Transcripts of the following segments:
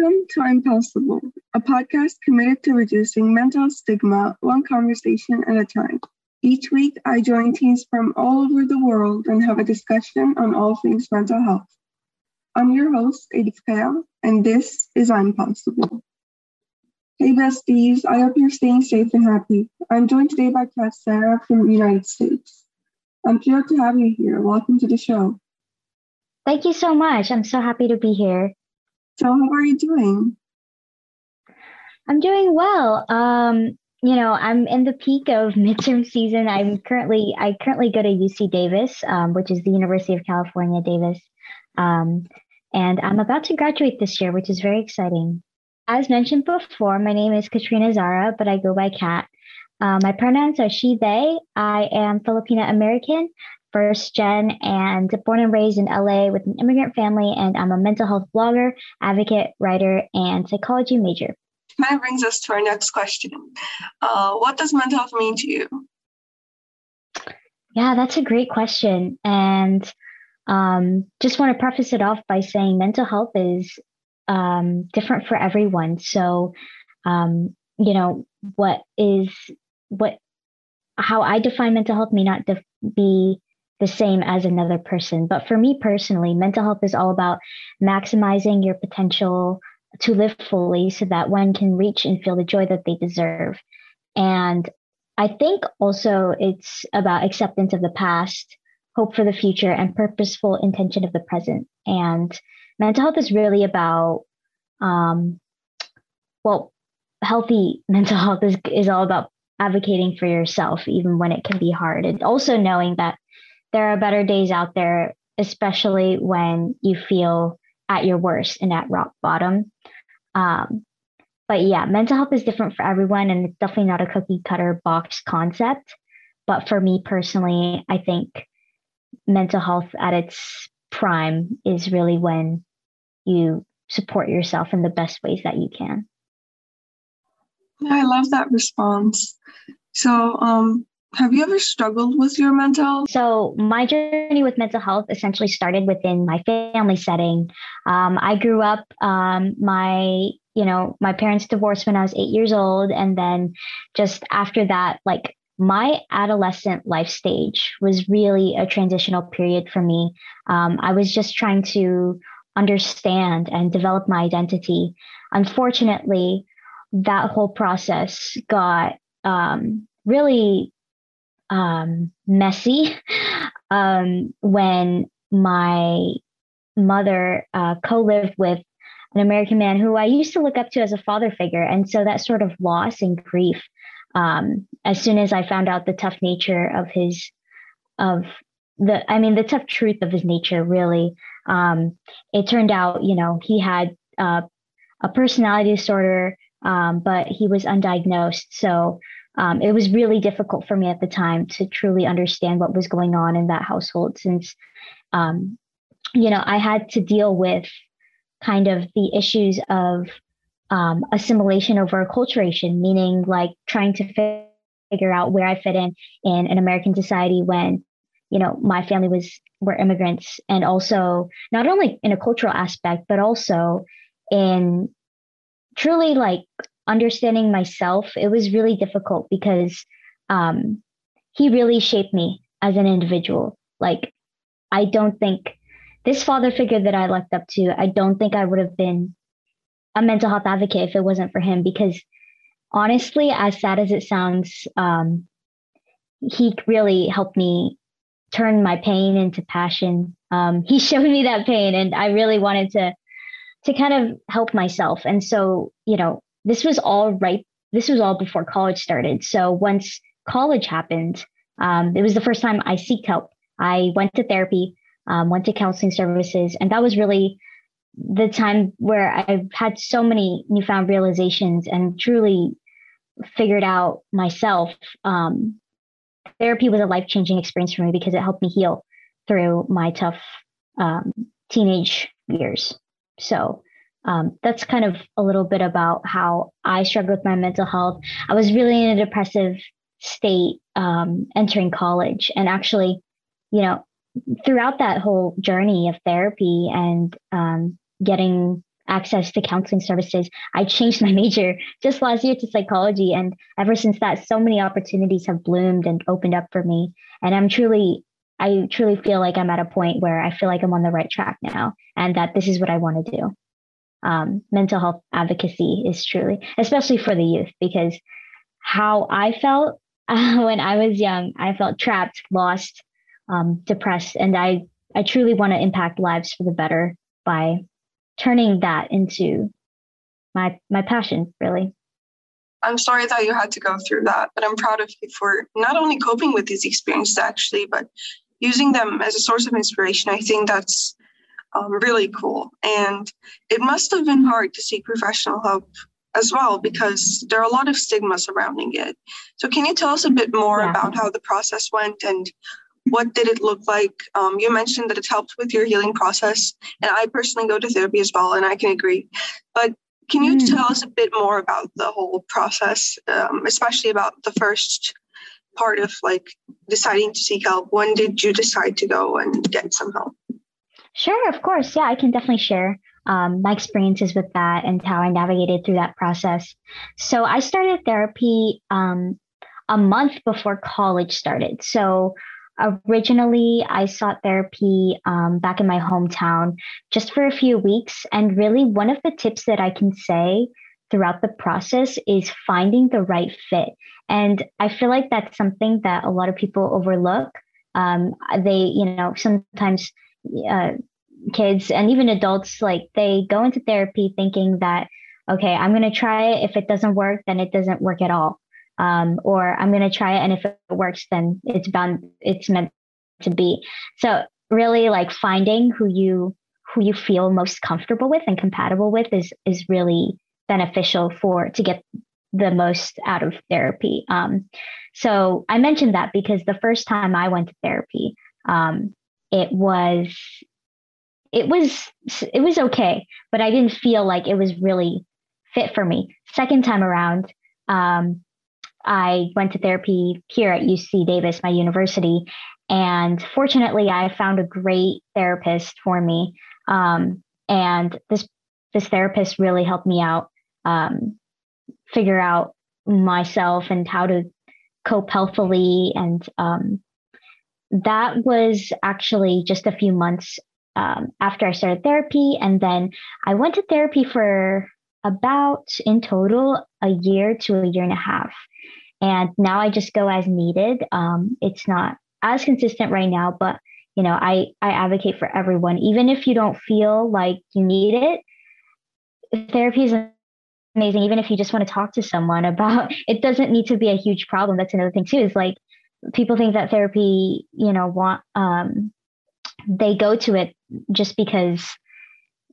Welcome to Impossible, a podcast committed to reducing mental stigma one conversation at a time. Each week, I join teams from all over the world and have a discussion on all things mental health. I'm your host, Elif Kaya, and this is Impossible. Hey besties, I hope you're staying safe and happy. I'm joined today by Kat Sarah from the United States. I'm thrilled to have you here. Welcome to the show. Thank you so much. I'm so happy to be here. So, how are you doing? I'm doing well. Um, you know, I'm in the peak of midterm season. I'm currently I currently go to UC Davis, um, which is the University of California, Davis, um, and I'm about to graduate this year, which is very exciting. As mentioned before, my name is Katrina Zara, but I go by Kat. Uh, my pronouns are she, they. I am Filipino American first gen and born and raised in LA with an immigrant family. And I'm a mental health blogger, advocate, writer, and psychology major. Of brings us to our next question. Uh, what does mental health mean to you? Yeah, that's a great question. And um, just want to preface it off by saying mental health is um, different for everyone. So, um, you know, what is what how I define mental health may not def- be the same as another person. But for me personally, mental health is all about maximizing your potential to live fully so that one can reach and feel the joy that they deserve. And I think also it's about acceptance of the past, hope for the future, and purposeful intention of the present. And mental health is really about, um, well, healthy mental health is, is all about advocating for yourself, even when it can be hard. And also knowing that there are better days out there, especially when you feel at your worst and at rock bottom. Um, but yeah, mental health is different for everyone, and it's definitely not a cookie cutter box concept. But for me personally, I think mental health at its prime is really when you support yourself in the best ways that you can. I love that response. So, um, have you ever struggled with your mental health? So, my journey with mental health essentially started within my family setting. Um, I grew up, um, my, you know, my parents divorced when I was eight years old. And then just after that, like my adolescent life stage was really a transitional period for me. Um, I was just trying to understand and develop my identity. Unfortunately, that whole process got um, really um, messy um, when my mother uh, co-lived with an American man who I used to look up to as a father figure, and so that sort of loss and grief. Um, as soon as I found out the tough nature of his, of the, I mean, the tough truth of his nature, really, um, it turned out, you know, he had uh, a personality disorder, um, but he was undiagnosed. So um, it was really difficult for me at the time to truly understand what was going on in that household since um, you know i had to deal with kind of the issues of um, assimilation over acculturation meaning like trying to figure out where i fit in in an american society when you know my family was were immigrants and also not only in a cultural aspect but also in truly like understanding myself, it was really difficult because um, he really shaped me as an individual. Like, I don't think this father figure that I looked up to, I don't think I would have been a mental health advocate if it wasn't for him because honestly, as sad as it sounds, um, he really helped me turn my pain into passion. Um, he showed me that pain and I really wanted to to kind of help myself. And so, you know, this was all right. This was all before college started. So once college happened, um, it was the first time I seeked help. I went to therapy, um, went to counseling services, and that was really the time where I've had so many newfound realizations and truly figured out myself. Um, therapy was a life changing experience for me because it helped me heal through my tough um, teenage years. So um, that's kind of a little bit about how I struggled with my mental health. I was really in a depressive state um, entering college. And actually, you know, throughout that whole journey of therapy and um, getting access to counseling services. I changed my major just last year to psychology. And ever since that, so many opportunities have bloomed and opened up for me. And I'm truly, I truly feel like I'm at a point where I feel like I'm on the right track now and that this is what I want to do. Um, mental health advocacy is truly, especially for the youth, because how I felt uh, when I was young, I felt trapped, lost, um, depressed, and I I truly want to impact lives for the better by turning that into my my passion really. I'm sorry that you had to go through that but i'm proud of you for not only coping with these experiences actually but using them as a source of inspiration. I think that's um, really cool and it must have been hard to seek professional help as well because there are a lot of stigma surrounding it so can you tell us a bit more yeah. about how the process went and what did it look like? Um, you mentioned that it helped with your healing process, and I personally go to therapy as well, and I can agree. But can you mm. tell us a bit more about the whole process, um, especially about the first part of like deciding to seek help? When did you decide to go and get some help? Sure, of course. Yeah, I can definitely share um, my experiences with that and how I navigated through that process. So I started therapy um, a month before college started. So originally i sought therapy um, back in my hometown just for a few weeks and really one of the tips that i can say throughout the process is finding the right fit and i feel like that's something that a lot of people overlook um, they you know sometimes uh, kids and even adults like they go into therapy thinking that okay i'm going to try it if it doesn't work then it doesn't work at all um, or I'm going to try it, and if it works, then it's bound, it's meant to be. So really, like finding who you who you feel most comfortable with and compatible with is is really beneficial for to get the most out of therapy. Um, so I mentioned that because the first time I went to therapy, um, it was it was it was okay, but I didn't feel like it was really fit for me. Second time around, um, I went to therapy here at UC Davis, my university, and fortunately, I found a great therapist for me. Um, and this this therapist really helped me out um, figure out myself and how to cope healthily. And um, that was actually just a few months um, after I started therapy, and then I went to therapy for about in total a year to a year and a half. And now I just go as needed. Um, it's not as consistent right now, but you know, I, I advocate for everyone, even if you don't feel like you need it. Therapy is amazing. Even if you just want to talk to someone about, it doesn't need to be a huge problem. That's another thing too. Is like people think that therapy, you know, want um, they go to it just because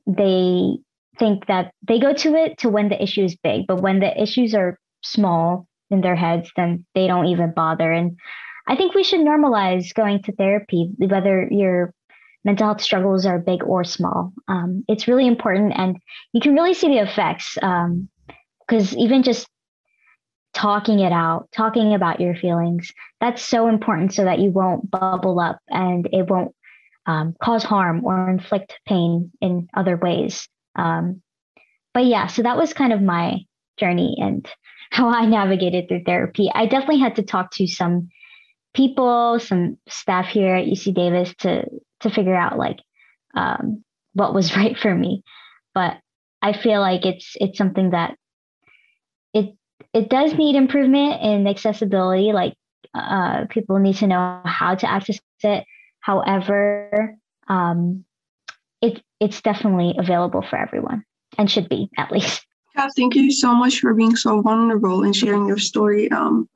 they think that they go to it to when the issue is big, but when the issues are small, in their heads, then they don't even bother. And I think we should normalize going to therapy, whether your mental health struggles are big or small. Um, it's really important, and you can really see the effects because um, even just talking it out, talking about your feelings, that's so important so that you won't bubble up and it won't um, cause harm or inflict pain in other ways. Um, but yeah, so that was kind of my journey and how I navigated through therapy. I definitely had to talk to some people, some staff here at UC Davis to to figure out like um, what was right for me. But I feel like it's it's something that it it does need improvement in accessibility. Like uh, people need to know how to access it. However, um, it it's definitely available for everyone and should be at least. Yeah, thank you so much for being so vulnerable and sharing your story. Um,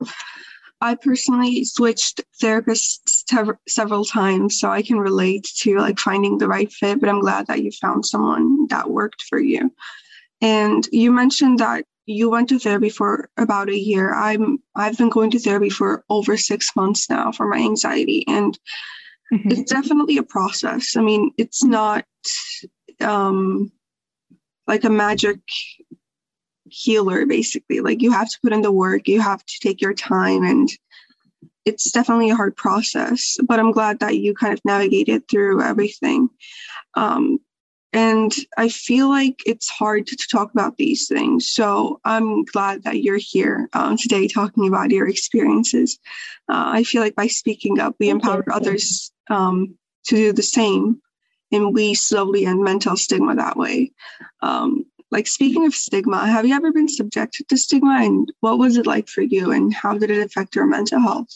I personally switched therapists tev- several times, so I can relate to like finding the right fit. But I'm glad that you found someone that worked for you. And you mentioned that you went to therapy for about a year. I'm I've been going to therapy for over six months now for my anxiety, and mm-hmm. it's definitely a process. I mean, it's not um, like a magic healer basically like you have to put in the work you have to take your time and it's definitely a hard process but i'm glad that you kind of navigated through everything um, and I feel like it's hard to, to talk about these things. So I'm glad that you're here um, today talking about your experiences. Uh, I feel like by speaking up, we Thank empower you. others um, to do the same, and we slowly end mental stigma that way. Um, like speaking of stigma, have you ever been subjected to stigma, and what was it like for you, and how did it affect your mental health?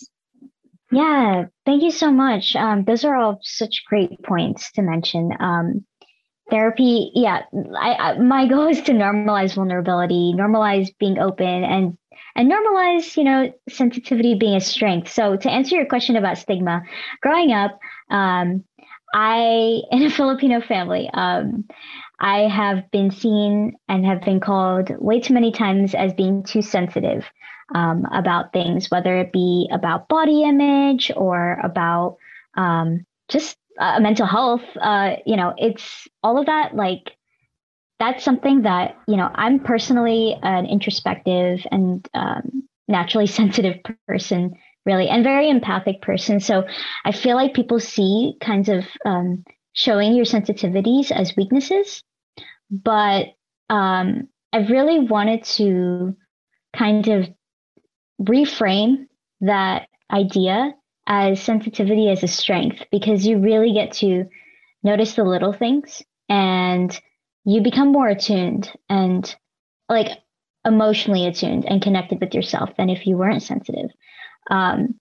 Yeah, thank you so much. Um, those are all such great points to mention. Um, therapy yeah I, I, my goal is to normalize vulnerability normalize being open and and normalize you know sensitivity being a strength so to answer your question about stigma growing up um, i in a filipino family um, i have been seen and have been called way too many times as being too sensitive um, about things whether it be about body image or about um, just uh, mental health, uh, you know, it's all of that. Like, that's something that you know I'm personally an introspective and um, naturally sensitive person, really, and very empathic person. So I feel like people see kinds of um, showing your sensitivities as weaknesses, but um, I really wanted to kind of reframe that idea as sensitivity as a strength because you really get to notice the little things and you become more attuned and like emotionally attuned and connected with yourself than if you weren't sensitive. Um,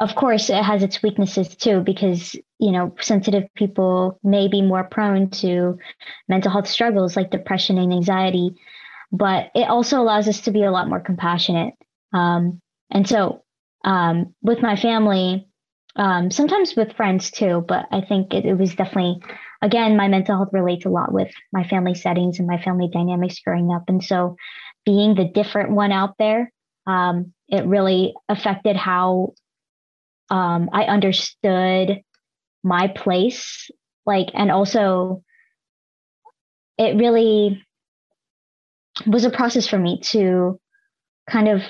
of course, it has its weaknesses too, because you know sensitive people may be more prone to mental health struggles like depression and anxiety, but it also allows us to be a lot more compassionate. Um, and so um, with my family, um, sometimes with friends too. But I think it, it, was definitely, again, my mental health relates a lot with my family settings and my family dynamics growing up. And so being the different one out there, um, it really affected how um, I understood my place. Like, and also, it really was a process for me to kind of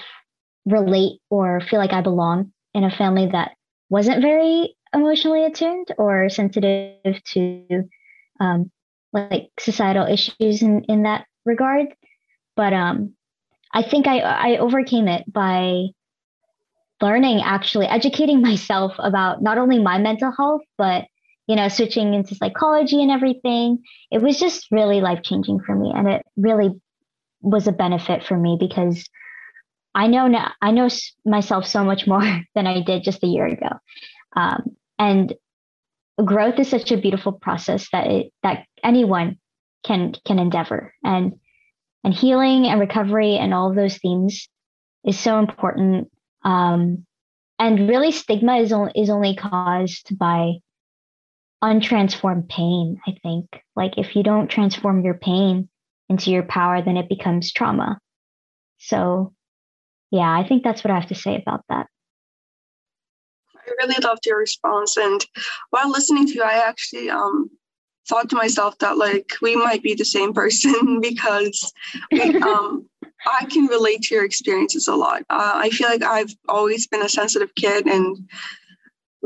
relate or feel like I belong in a family that wasn't very emotionally attuned or sensitive to um, like societal issues in, in that regard. But um, I think I, I overcame it by learning, actually educating myself about not only my mental health, but you know, switching into psychology and everything. It was just really life changing for me. And it really was a benefit for me because I know now, I know myself so much more than I did just a year ago. Um, and growth is such a beautiful process that it, that anyone can can endeavor and and healing and recovery and all of those themes is so important. Um, and really, stigma is only is only caused by untransformed pain. I think, like if you don't transform your pain into your power, then it becomes trauma. So yeah, I think that's what I have to say about that. I really loved your response. And while listening to you, I actually um, thought to myself that like we might be the same person because um, I can relate to your experiences a lot. Uh, I feel like I've always been a sensitive kid, and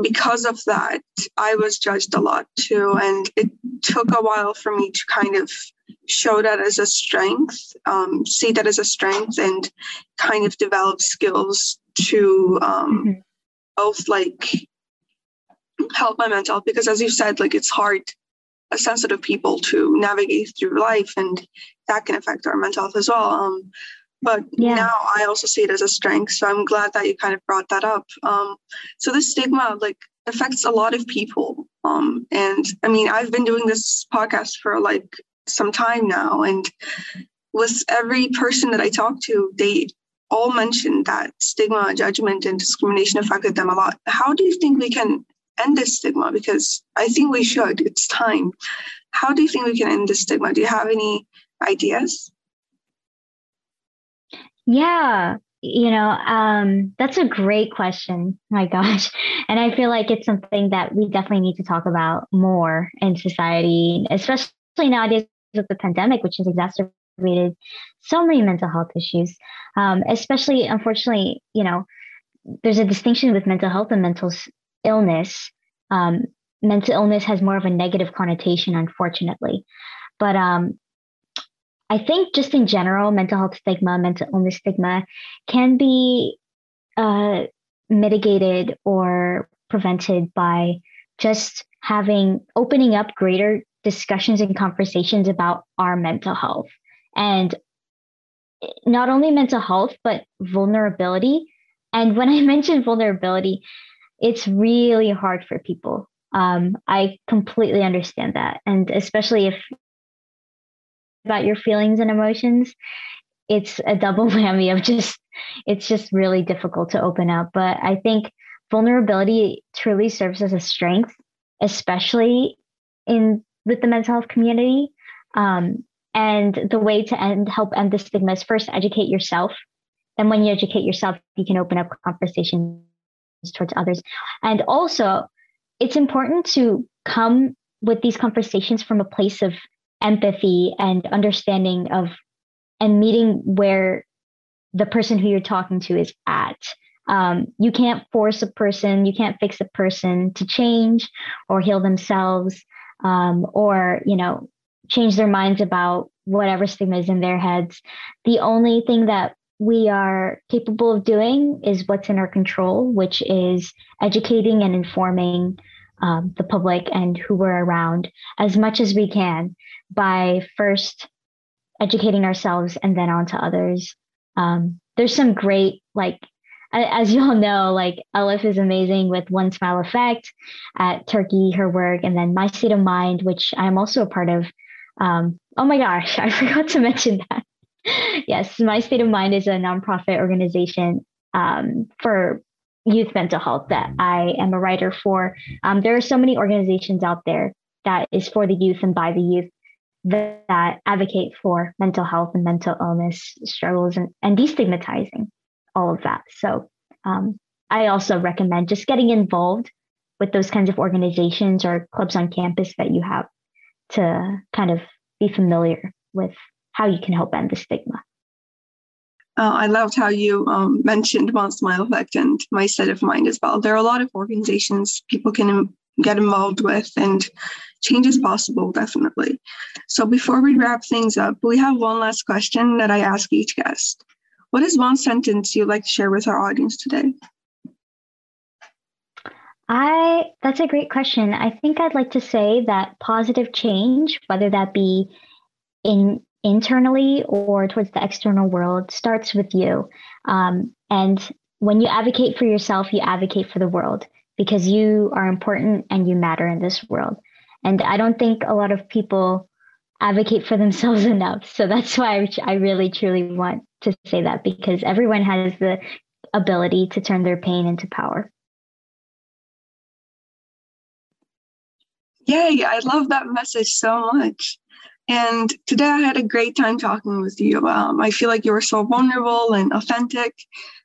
because of that, I was judged a lot too. And it took a while for me to kind of show that as a strength, um, see that as a strength, and kind of develop skills to um, mm-hmm. Both like help my mental health. Because as you said, like it's hard as sensitive people to navigate through life, and that can affect our mental health as well. Um, but yeah. now I also see it as a strength. So I'm glad that you kind of brought that up. Um, so this stigma, like affects a lot of people. Um, and I mean, I've been doing this podcast for like some time now. And with every person that I talk to, they all mentioned that stigma, judgment, and discrimination affected them a lot. How do you think we can end this stigma? Because I think we should. It's time. How do you think we can end this stigma? Do you have any ideas? Yeah, you know, um, that's a great question. My gosh. And I feel like it's something that we definitely need to talk about more in society, especially nowadays of the pandemic, which has exacerbated so many mental health issues, um, especially, unfortunately, you know, there's a distinction with mental health and mental illness. Um, mental illness has more of a negative connotation, unfortunately. But um, I think just in general, mental health stigma, mental illness stigma can be uh, mitigated or prevented by just having opening up greater discussions and conversations about our mental health and not only mental health but vulnerability. And when i mention vulnerability it's really hard for people. Um, i completely understand that. And especially if about your feelings and emotions it's a double whammy of just it's just really difficult to open up. But i think vulnerability truly serves as a strength especially in with the mental health community. Um, and the way to end help end the stigma is first educate yourself. Then, when you educate yourself, you can open up conversations towards others. And also, it's important to come with these conversations from a place of empathy and understanding of and meeting where the person who you're talking to is at. Um, you can't force a person, you can't fix a person to change or heal themselves um, or you know change their minds about whatever stigma is in their heads the only thing that we are capable of doing is what's in our control which is educating and informing um, the public and who we're around as much as we can by first educating ourselves and then on to others um, there's some great like as you all know, like Elif is amazing with One Smile Effect at Turkey, her work, and then My State of Mind, which I'm also a part of. Um, oh my gosh, I forgot to mention that. yes, My State of Mind is a nonprofit organization um, for youth mental health that I am a writer for. Um, there are so many organizations out there that is for the youth and by the youth that, advocate for mental health and mental illness struggles and, and destigmatizing all of that. So um, I also recommend just getting involved with those kinds of organizations or clubs on campus that you have to kind of be familiar with how you can help end the stigma. Uh, I loved how you um, mentioned One Smile Effect and My State of Mind as well. There are a lot of organizations people can get involved with, and change is possible, definitely. So before we wrap things up, we have one last question that I ask each guest. What is one sentence you'd like to share with our audience today? I that's a great question. I think I'd like to say that positive change, whether that be in internally or towards the external world, starts with you. Um, and when you advocate for yourself, you advocate for the world because you are important and you matter in this world. And I don't think a lot of people advocate for themselves enough. So that's why I really truly want to say that because everyone has the ability to turn their pain into power. Yay, I love that message so much. And today I had a great time talking with you. Um, I feel like you were so vulnerable and authentic,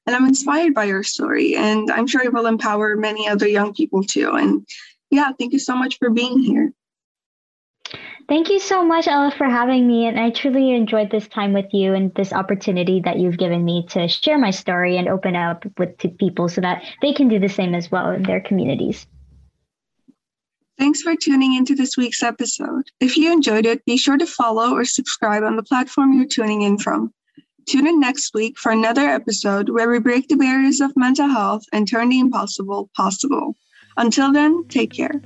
and I'm inspired by your story. And I'm sure it will empower many other young people too. And yeah, thank you so much for being here. Thank you so much, Ella, for having me. And I truly enjoyed this time with you and this opportunity that you've given me to share my story and open up with people so that they can do the same as well in their communities. Thanks for tuning into this week's episode. If you enjoyed it, be sure to follow or subscribe on the platform you're tuning in from. Tune in next week for another episode where we break the barriers of mental health and turn the impossible possible. Until then, take care.